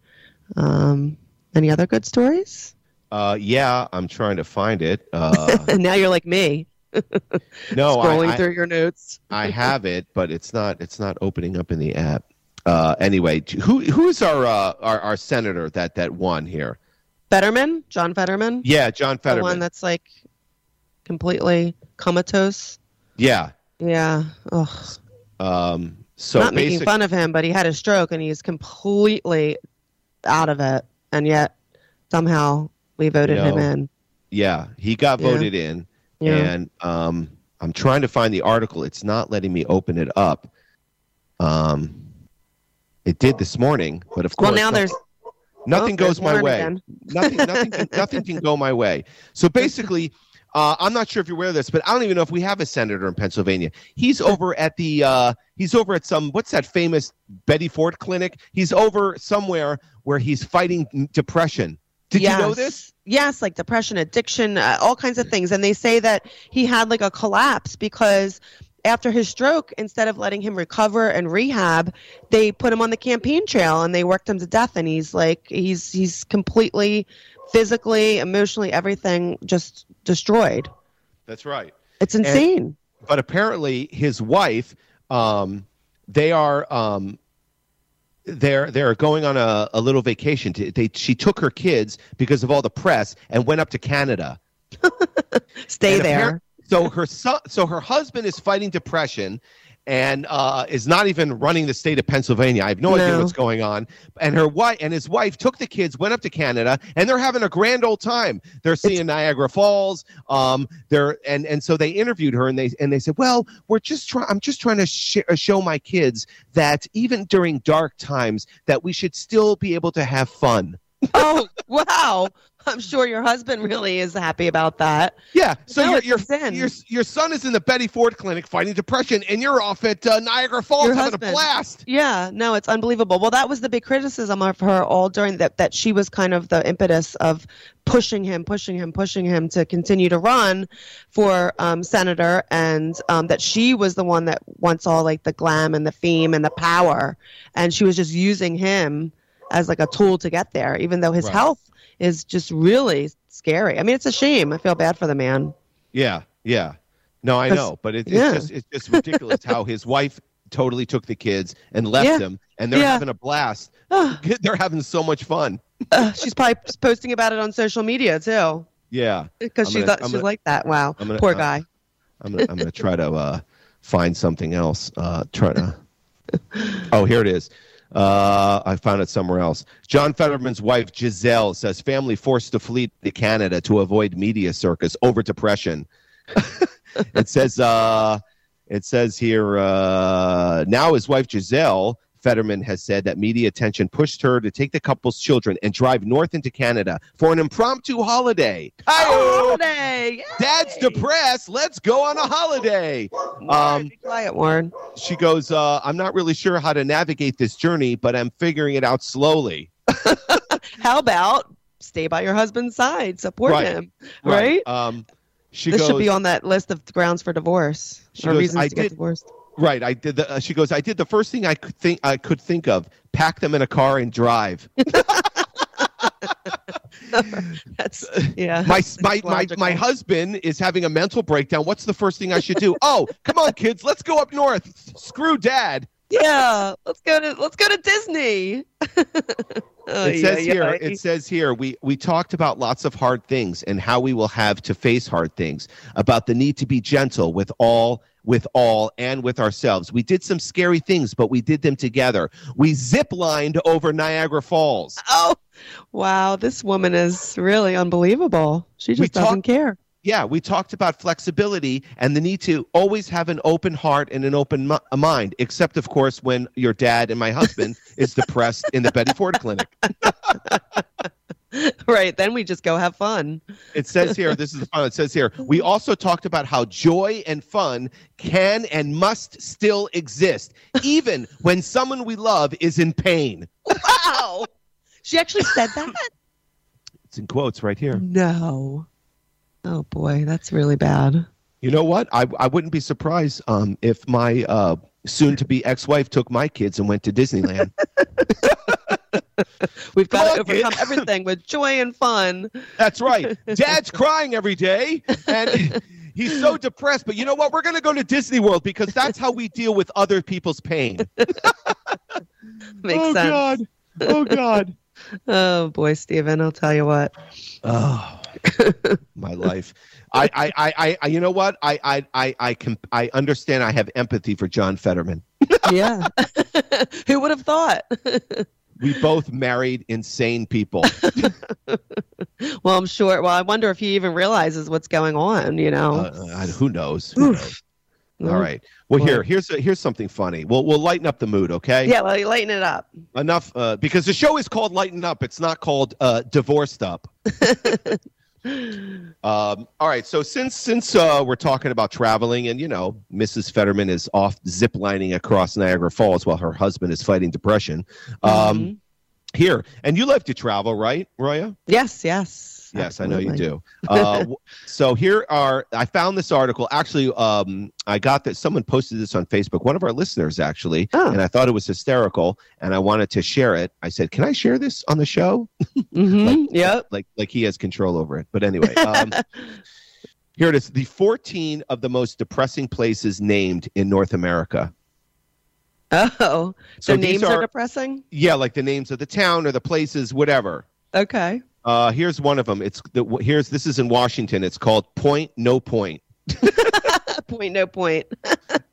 Um, any other good stories? Uh, yeah, I'm trying to find it. Uh, (laughs) now you're like me, (laughs) no, scrolling I, I, through your notes. I (laughs) have it, but it's not. It's not opening up in the app. Uh, anyway, who who's our, uh, our our senator that that won here? Fetterman, John Fetterman, Yeah, John the Fetterman. one that's like completely comatose. yeah. Yeah. Ugh. Um, so Not making fun of him, but he had a stroke and he's completely out of it, and yet somehow we voted him in. yeah, he got Yeah. voted in, Yeah. and um, I'm trying to find the article. It's not letting me open it up. Um, it did this morning, but of course, well, now there's nothing oh, goes my way. nothing, nothing, nothing can go my way. So (laughs) basically, uh, I'm not sure if you're aware of this, but I don't even know if we have a senator in Pennsylvania. He's over at the, uh, he's over at some, what's that famous Betty Ford clinic? He's over somewhere where he's fighting depression. Did you know Yes. this? Yes, like depression, addiction, uh, all kinds of things. And they say that he had like a collapse because after his stroke, instead of letting him recover and rehab, they put him on the campaign trail and they worked him to death. And he's like, he's he's completely, physically, emotionally, everything just destroyed. That's right. It's insane. But apparently, his wife, um, they are, um, they're they're going on a, a little vacation. To, they she took her kids because of all the press and went up to Canada. (laughs) Stay And there. so her son, so her husband is fighting depression, and uh, is not even running the state of Pennsylvania. I have no, idea what's going on. And her wife and his wife took the kids, went up to Canada, and they're having a grand old time. They're seeing Niagara Falls. Um, they're and and so they interviewed her, and they and they said, well, we're just trying. I'm just trying to sh- uh, show my kids that even during dark times, that we should still be able to have fun. Oh, wow. I'm sure your husband really is happy about that. Yeah. So No, your your, your your son is in the Betty Ford clinic fighting depression, and you're off at uh, Niagara Falls Your having husband. a blast. Yeah, no, it's unbelievable. Well, that was the big criticism of her all during that that she was kind of the impetus of pushing him, pushing him, pushing him to continue to run for um, senator, and um, that she was the one that wants all like the glam and the fame and the power, and she was just using him as like a tool to get there, even though his Right. health is just really scary. I mean, it's a shame. I feel bad for the man. Yeah, yeah. No, I know, but it, it's yeah. just it's just ridiculous how his wife totally took the kids and left Yeah. them, and they're Yeah. having a blast. (sighs) (laughs) they're having so much fun. Uh, she's probably (laughs) posting about it on social media too, Yeah, because she's gonna- she's gonna- like that. Wow, I'm gonna- poor uh, guy. I'm gonna I'm gonna try to uh, find something else. Uh, try to. (laughs) Oh, here it is. Uh, I found it somewhere else. John Fetterman's wife Gisele says family forced to flee to Canada to avoid media circus over depression. (laughs) it says uh, it says here uh, now his wife Gisele Fetterman has said that media attention pushed her to take the couple's children and drive north into Canada for an impromptu holiday. Hi-yo! holiday. Yay! Dad's depressed. Let's go on a holiday. Warren, Um, be quiet, Warren. she goes, uh, I'm not really sure how to navigate this journey, but I'm figuring it out slowly. (laughs) How about stay by your husband's side, support Right. him, right? Um, she this goes, should be on that list of grounds for divorce or goes, reasons "I to get divorced. Right. I did. The, uh, she goes, I did the first thing I could think I could think of: pack them in a car and drive. (laughs) That's yeah. My my my, my husband is having a mental breakdown. What's the first thing I should do? oh, come on, kids, let's go up north. Screw dad. Yeah, let's go to let's go to Disney. (laughs) Oh, it says here it says here we we talked about lots of hard things and how we will have to face hard things about the need to be gentle with all with all and with ourselves we did some scary things but we did them together we zip lined over niagara falls oh, wow, this woman is really unbelievable. She We just doesn't talked- care. Yeah, we talked about flexibility and the need to always have an open heart and an open mi- mind, except, of course, when your dad and my husband (laughs) is depressed in the Betty Ford Clinic. (laughs) right. Then we just go have fun. It says here, this is the fun. It says here, we also talked about how joy and fun can and must still exist, even (laughs) when someone we love is in pain. Wow. She actually said that? It's in quotes right here. No. Oh boy, that's really bad. You know what? I, I wouldn't be surprised um, if my uh, soon to be ex wife took my kids and went to Disneyland. (laughs) (laughs) We've Come got to on, kid. overcome everything with joy and fun. That's right. (laughs) Dad's crying every day and he's so depressed. But you know what? We're going to go to Disney World because that's how we deal with other people's pain. Makes sense. oh, sense. God. Oh, God. Oh boy, Stephen, I'll tell you what. Oh, my life. I, I, I, I, you know what? I, I, I, I can, I understand. I have empathy for John Fetterman. Yeah. (laughs) Who would have thought? (laughs) We both married insane people. (laughs) well, I'm sure. Well, I wonder if he even realizes what's going on, you know. Uh, uh, who knows? Who knows? All right. Well, Boy. here, here's a, here's something funny. We'll we'll lighten up the mood, okay? Yeah, well, you lighten it up. Enough, uh, because the show is called Lighten Up. It's not called uh, Divorced Up. Um, all right. So since since uh, we're talking about traveling, and you know, Mrs. Fetterman is off ziplining across Niagara Falls while her husband is fighting depression. Um, Mhm. Here, and you like to travel, right, Roya? Yes, yes. (laughs) Yes, I know you do. Uh, so here are I found this article. Actually, um, I got that someone posted this on Facebook. One of our listeners actually, Oh. and I thought it was hysterical, and I wanted to share it. I said, "Can I share this on the show?" Mhm, Yep. Like like he has control over it. But anyway, um, (laughs) here it is: the 14 of the most depressing places named in North America. Oh, So these names are, are depressing. yeah, like the names of the town or the places, whatever. Okay. Uh, here's one of them. It's the here's this is in Washington. It's called Point No Point. (laughs) point. No point.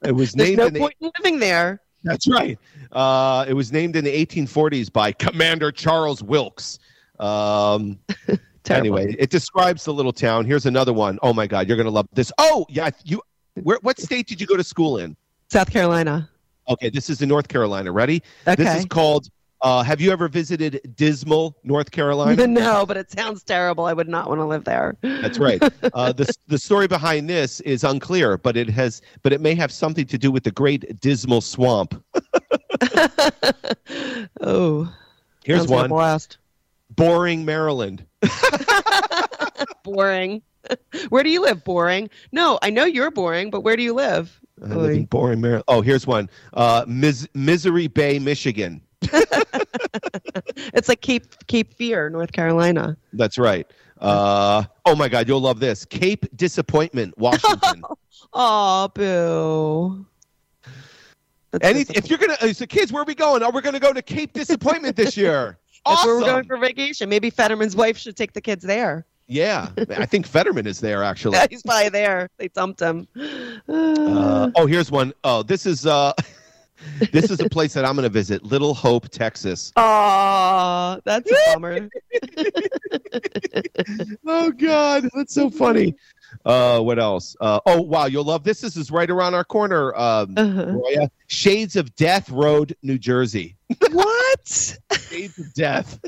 It was There's named no point in living there. That's right. Uh, it was named in the 1840s by Commander Charles Wilkes. Um, (laughs) Terrible. anyway, it describes the little town. Here's another one. Oh my God, you're gonna love this. Oh yeah, you. Where? What state did you go to school in? South Carolina. Okay, this is in North Carolina. Ready? Okay. This is called. Uh, have you ever visited Dismal, North Carolina? (laughs) no, but it sounds terrible. I would not want to live there. That's right. (laughs) Uh, the the story behind this is unclear, but it has, but it may have something to do with the Great Dismal Swamp. (laughs) oh, Here's like one: blast. Boring, Maryland. Boring. where do you live? Boring. No, I know you're boring, but where do you live? I live in boring Maryland. Oh, here's one. Uh, Mis- Misery Bay, Michigan. (laughs) It's like Cape Cape Fear, North Carolina. That's right. Uh, oh my God, you'll love this. Cape Disappointment, Washington. (laughs) Oh, boo. That's Any, if you're gonna, uh, so kids, where are we going? Oh, we're gonna go to Cape Disappointment this year. (laughs) That's Awesome. where we're going for vacation. Maybe Fetterman's wife should take the kids there. yeah, I think Fetterman is there actually. Yeah, he's probably there. They dumped him. Uh, oh, here's one. Oh, this is uh, this is a place that I'm gonna visit. Little Hope, Texas. Aw, that's a bummer. (laughs) Oh God, that's so funny. Uh, what else? Uh, oh wow, you'll love this. This is right around our corner. Um, Uh-huh. Roya. Shades of Death Road, New Jersey. what? Shades of Death.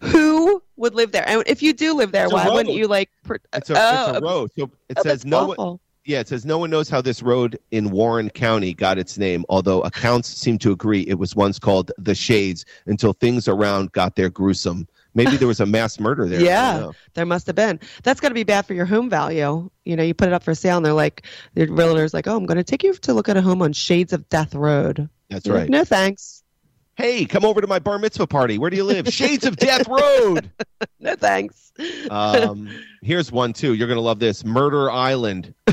Who would live there? And if you do live there, why wouldn't you like? Per- It's a, oh, it's a road. So it oh, says no one. Yeah, it says no one knows how this road in Warren County got its name, although accounts seem to agree it was once called the Shades until things around got there gruesome. Maybe there was a mass murder there. Yeah. There must have been. That's got to be bad for your home value. You know, you put it up for sale, and they're like, the realtor's like, "Oh, I'm going to take you to look at a home on Shades of Death Road." That's You're like, right. no thanks. Hey, come over to my bar mitzvah party. Where do you live? Shades of Death Road. (laughs) No thanks. Um, here's one too. You're gonna love this. Murder Island. (laughs)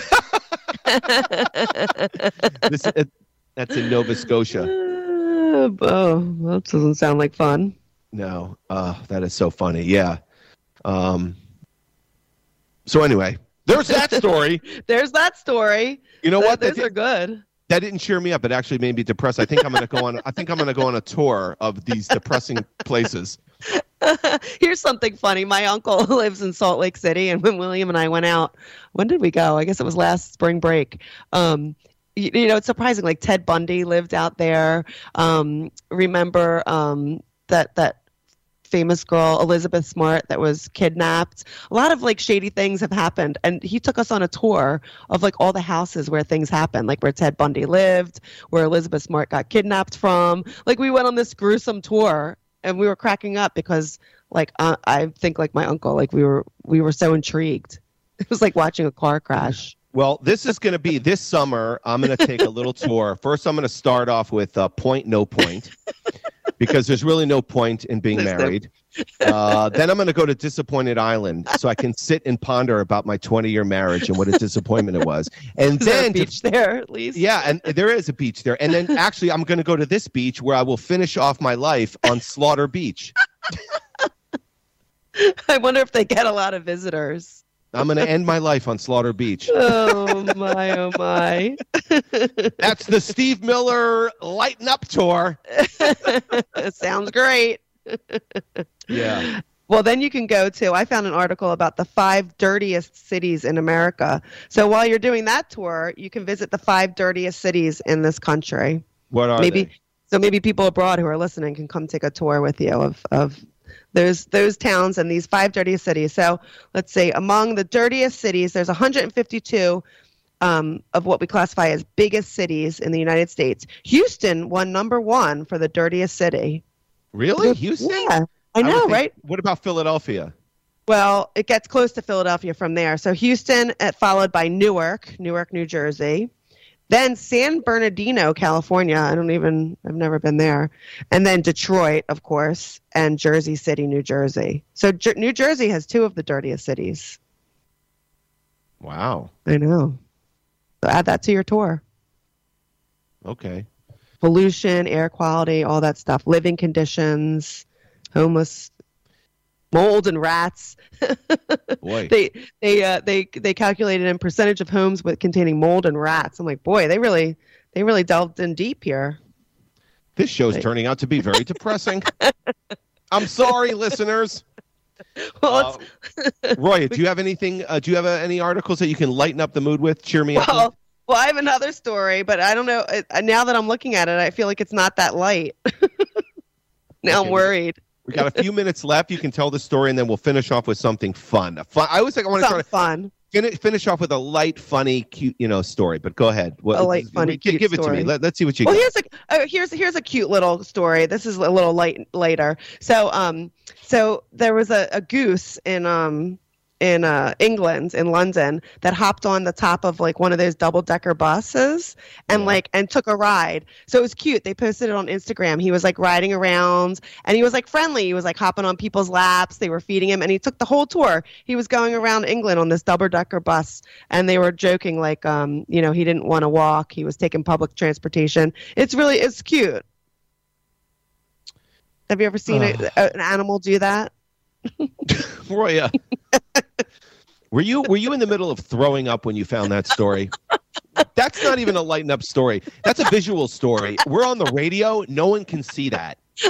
This it, that's in Nova Scotia. Uh, oh, that doesn't sound like fun. No, uh, that is so funny. Yeah. Um. So anyway, there's that story. (laughs) There's that story. You know what? Those are good. That didn't cheer me up. It actually made me depressed. I think I'm gonna go on. I think I'm gonna go on a tour of these depressing places. (laughs) Here's something funny. My uncle (laughs) lives in Salt Lake City, and when William and I went out, when did we go? I guess it was last spring break. Um, you, you know, it's surprising. Like Ted Bundy lived out there. Um, remember um, that that famous girl Elizabeth Smart that was kidnapped. A lot of like shady things have happened, and he took us on a tour of like all the houses where things happened, like where Ted Bundy lived, where Elizabeth Smart got kidnapped from. Like we went on this gruesome tour, and we were cracking up because like uh, I think like my uncle, like we were we were so intrigued. (laughs) It was like watching a car crash. Well, this is going to be this summer. I'm going to take a little tour. (laughs) First, I'm going to start off with uh, Point No Point because there's really no point in being There's no- married. (laughs) Uh, then I'm going to go to Disappointed Island so I can sit and ponder about my 20 year marriage and what a disappointment it was. And Is there a then, to- beach there at least? yeah, and there is a beach there. And then actually, I'm going to go to this beach where I will finish off my life on Slaughter Beach. (laughs) I wonder if they get a lot of visitors. I'm going to end my life on Slaughter Beach. (laughs) Oh my, oh my. (laughs) That's the Steve Miller Lighten Up Tour. (laughs) Sounds great. Yeah. Well, then you can go to. I found an article about the five dirtiest cities in America. So while you're doing that tour, you can visit the five dirtiest cities in this country. What are maybe they? so maybe people abroad who are listening can come take a tour with you of of those those towns and these five dirtiest cities. So let's see, among the dirtiest cities, there's 152 um, of what we classify as biggest cities in the United States. Houston won number one for the dirtiest city. Really? Houston? Yeah, I know, think- right? What about Philadelphia? Well, it gets close to Philadelphia from there. So Houston, uh, followed by Newark, Newark, New Jersey. Then San Bernardino, California. I don't even, I've never been there. And then Detroit, of course, and Jersey City, New Jersey. So Jer- New Jersey has two of the dirtiest cities. Wow. I know. So add that to your tour. Okay. Pollution, air quality, all that stuff, living conditions, homeless, mold and rats. (laughs) Boy. they they uh, they they calculated in percentage of homes with containing mold and rats. I'm like, boy, they really they really delved in deep here. This show's turning out to be very depressing. (laughs) I'm sorry, listeners. Well, Uh, (laughs) Roy, do you have anything? Uh, do you have uh, any articles that you can lighten up the mood with? Cheer me up. with? well, well, I have another story, but I don't know. uh, Now that I'm looking at it, I feel like it's not that light. now Okay, I'm worried. We got a few (laughs) minutes left. You can tell the story, and then we'll finish off with something fun. Fun I always like I want to try to fun. finish, finish off with a light, funny, cute, you know, story. But go ahead. What, A light, funny, gi- cute give it to me. Let, let's see what you Well, got. here's a uh, here's here's a cute little story. This is a little light later. So um so there was a, a goose in um in uh, England in London that hopped on the top of like one of those double decker buses and Yeah. like and took a ride. So it was cute. They posted it on Instagram. He was like riding around and he was like friendly. He was like hopping on people's laps. They were feeding him and he took the whole tour. He was going around England on this double decker bus and they were joking like um you know he didn't want to walk. He was taking public transportation. It's really it's cute. Have you ever seen a, a- an animal do that? (laughs) Roy, uh, were you were you in the middle of throwing up when you found that story? That's not even a lighten up story. That's a visual story. We're on the radio. No one can see that. (laughs)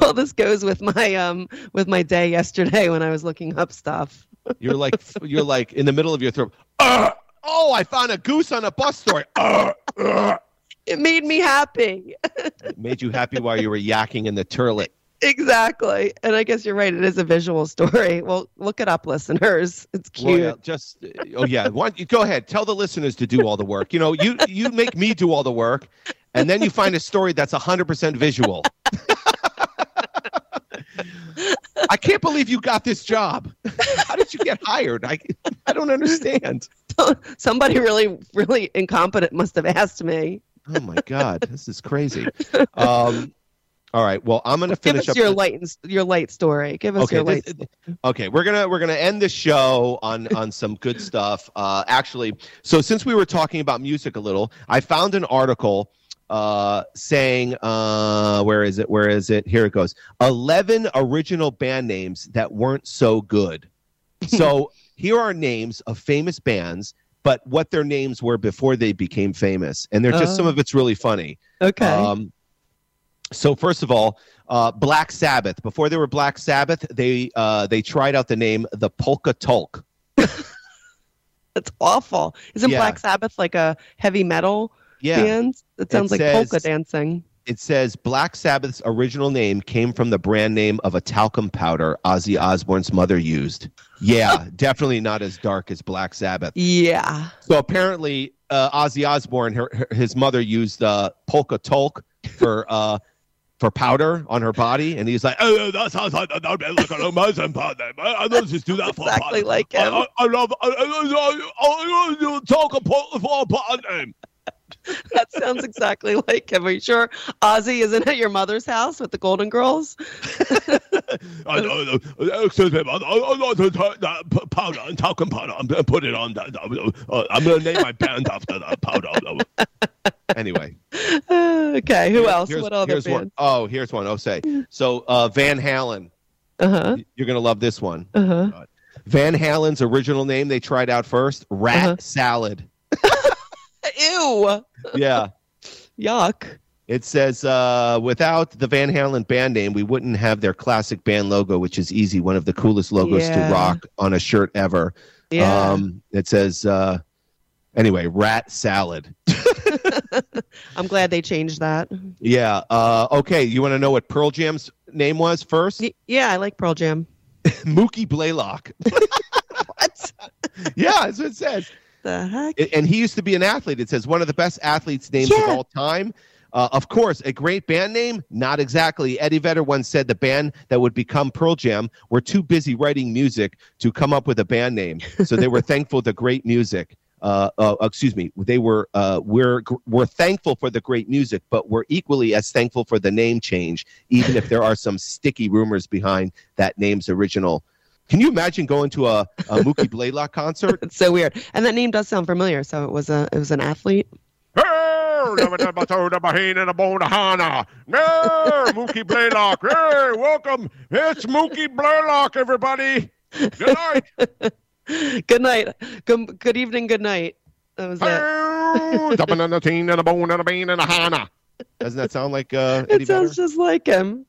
Well, this goes with my um with my day yesterday when I was looking up stuff. You're like you're like in the middle of your throat. "Ugh! oh, I found a goose on a bus story. Ugh!" It made me happy. (laughs) It made you happy while you were yakking in the turlet. Exactly. And I guess you're right. It is a visual story. (laughs) Well, look it up, listeners. It's cute. Roy, uh, just oh yeah, (laughs) why go ahead. Tell the listeners to do all the work. You know, you you make me do all the work, and then you find a story that's hundred percent visual. (laughs) I can't believe you got this job. How did you get hired? I I don't understand. Somebody really, really incompetent must have asked me. Oh my god, this is crazy. Um, all right, well I'm gonna Give finish us up. your the- light, your light story. Give us okay, your light. this- okay, we're gonna we're gonna end the show on on some good stuff. Uh, actually, so since we were talking about music a little, I found an article uh, saying, uh, where is it? Where is it? Here it goes. Eleven original band names that weren't so good. (laughs) So here are names of famous bands, but what their names were before they became famous, and they're just Oh. some of it's really funny. Okay. Um, So first of all, uh, Black Sabbath. Before they were Black Sabbath, they uh, they tried out the name the Polka Tulk. (laughs) That's awful. Isn't Yeah. Black Sabbath like a heavy metal Yeah, band? It sounds like says- polka dancing. it says Black Sabbath's original name came from the brand name of a talcum powder Ozzy Osbourne's mother used. Yeah, (laughs) definitely not as dark as Black Sabbath. Yeah. So apparently, uh, Ozzy Osbourne, her, her, his mother used uh, polka tulk for uh, for powder on her body, and he's like, "Oh, that sounds like that would be like an amazing powder. I don't just do that for Exactly like I, him. I, I love I, I, I, I, I talk about for powder. (laughs) That sounds exactly like him. Are you sure Ozzy isn't at your mother's house with the Golden Girls? (laughs) Excuse me, I, I like to take that powder and talcum powder. I'm going to put it on that. Uh, I'm going to name my band after that powder. (laughs) anyway. okay. Who else? Here's, What other here's one. Oh, here's one. Oh, say. So uh, Van Halen. Uh huh. You're going to love this one. Uh huh. Van Halen's original name they tried out first, Rat Uh-huh. Salad. Ew. Yeah. Yuck. It says, uh, without the Van Halen band name, we wouldn't have their classic band logo, which is easy, one of the coolest logos Yeah. to rock on a shirt ever. Yeah. Um, it says, uh, anyway, Rat Salad. (laughs) I'm glad they changed that. Yeah. Uh, okay. You want to know what Pearl Jam's name was first? Y- Yeah, I like Pearl Jam. (laughs) Mookie Blaylock. (laughs) What yeah, that's what it says. The heck? And he used to be an athlete. It says one of the best athletes' names of all time. Uh, of course, a great band name? Not exactly. Eddie Vedder once said the band that would become Pearl Jam were too busy writing music to come up with a band name. So they were (laughs) thankful the great music. Uh, uh, excuse me. They were uh, we're we're thankful for the great music, but we're equally as thankful for the name change, even if there are some sticky rumors behind that name's original. Can you imagine going to a, a Mookie Blaylock concert? (laughs) It's so weird. And that name does sound familiar. So it was a it was an athlete. No, Mookie Blaylock. Hey, welcome. It's Mookie Blaylock, everybody. Good night. (laughs) good night. Good, good evening. Good night. That was it. Jumping on the teen and a bone and a bean and a hana. Doesn't that sound like uh, Eddie (laughs) It sounds just like him.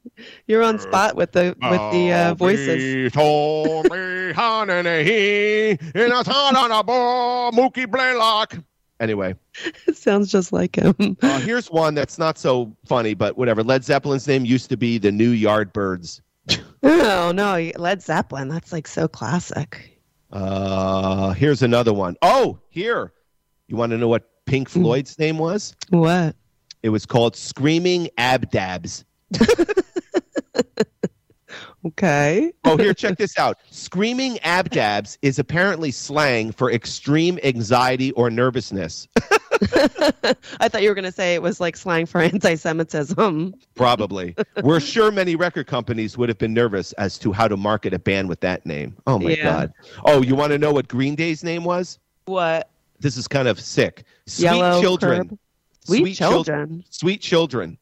You're on spot with the with the uh, voices. told me, honey, he in a ton on a ball, Mookie Blaylock. Anyway, (laughs) It sounds just like him. uh, here's one that's not so funny, but whatever. Led Zeppelin's name used to be the New Yardbirds. (laughs) Oh no, Led Zeppelin. That's like so classic. Uh, here's another one. Oh, here. You want to know what Pink Hmm. Floyd's name was? What? It was called Screaming Abdabs. (laughs) Okay. Oh, here, check this out. Screaming Abdabs is apparently slang for extreme anxiety or nervousness. (laughs) I thought you were gonna say it was like slang for anti-Semitism. Probably. We're sure many record companies would have been nervous as to how to market a band with that name. Oh, my Yeah. God. Oh, you want to know what Green Day's name was? What? This is kind of sick. Sweet Yellow Children. Curb? Sweet, Chil- children. Sweet Children.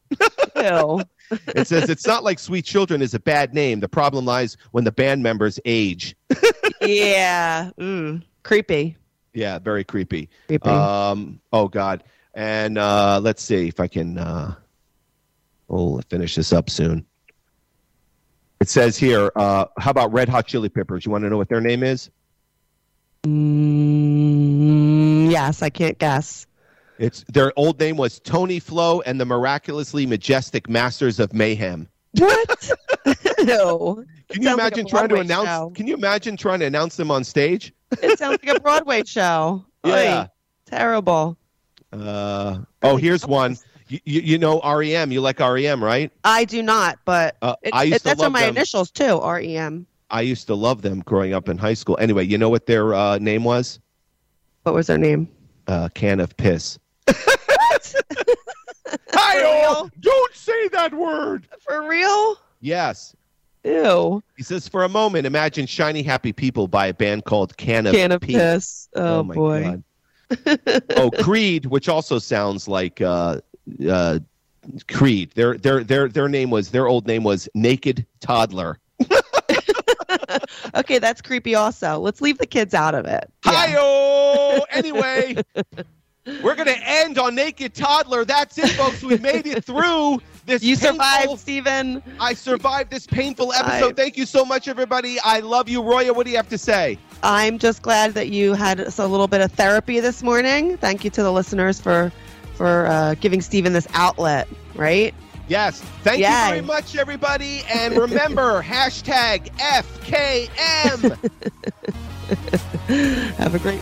Ew. (laughs) It says it's not like Sweet Children is a bad name. The problem lies when the band members age. (laughs) yeah. Mm. Creepy. Yeah, very creepy. Creepy. Um, oh God. And uh, let's see if I can. Uh, oh, finish this up soon. It says here. Uh, how about Red Hot Chili Peppers? You want to know what their name is? Mm, yes, I can't guess. It's their old name was Tony Flow and the miraculously majestic Masters of Mayhem. What? (laughs) Ew. Can you sounds like imagine trying to announce? show. Can you imagine trying to announce them on stage? It sounds like a Broadway show. (laughs) Yeah. Oy, terrible. Uh, oh, here's (laughs) one. You, you, you know REM. You like REM, right? I do not, but Uh, it, I used it- to that's love on my them. initials too. REM. I used to love them growing up in high school. Anyway, you know what their uh, name was? What was their name? Uh, can of piss. What? (laughs) Hi, don't say that word. For real? Yes. Ew. He says, for a moment, imagine shiny happy people by a band called Can of Can of piss. Oh, my boy. God. oh, Creed, which also sounds like uh, uh, Creed. Their their their their name was their old name was Naked Toddler. (laughs) Okay, that's creepy. Also, let's leave the kids out of it. Yeah. Hi-oh! Anyway, (laughs) we're going to end on Naked Toddler. That's it, folks. We made it through this You painful- survived, Stephen. I survived this painful episode. Thank you so much, everybody. I love you, Roya. What do you have to say? I'm just glad that you had a little bit of therapy this morning. Thank you to the listeners for for uh, giving Stephen this outlet. Right? Yes. Thank Yay. you very much, everybody. And remember, (laughs) hashtag FKM. (laughs) Have a great.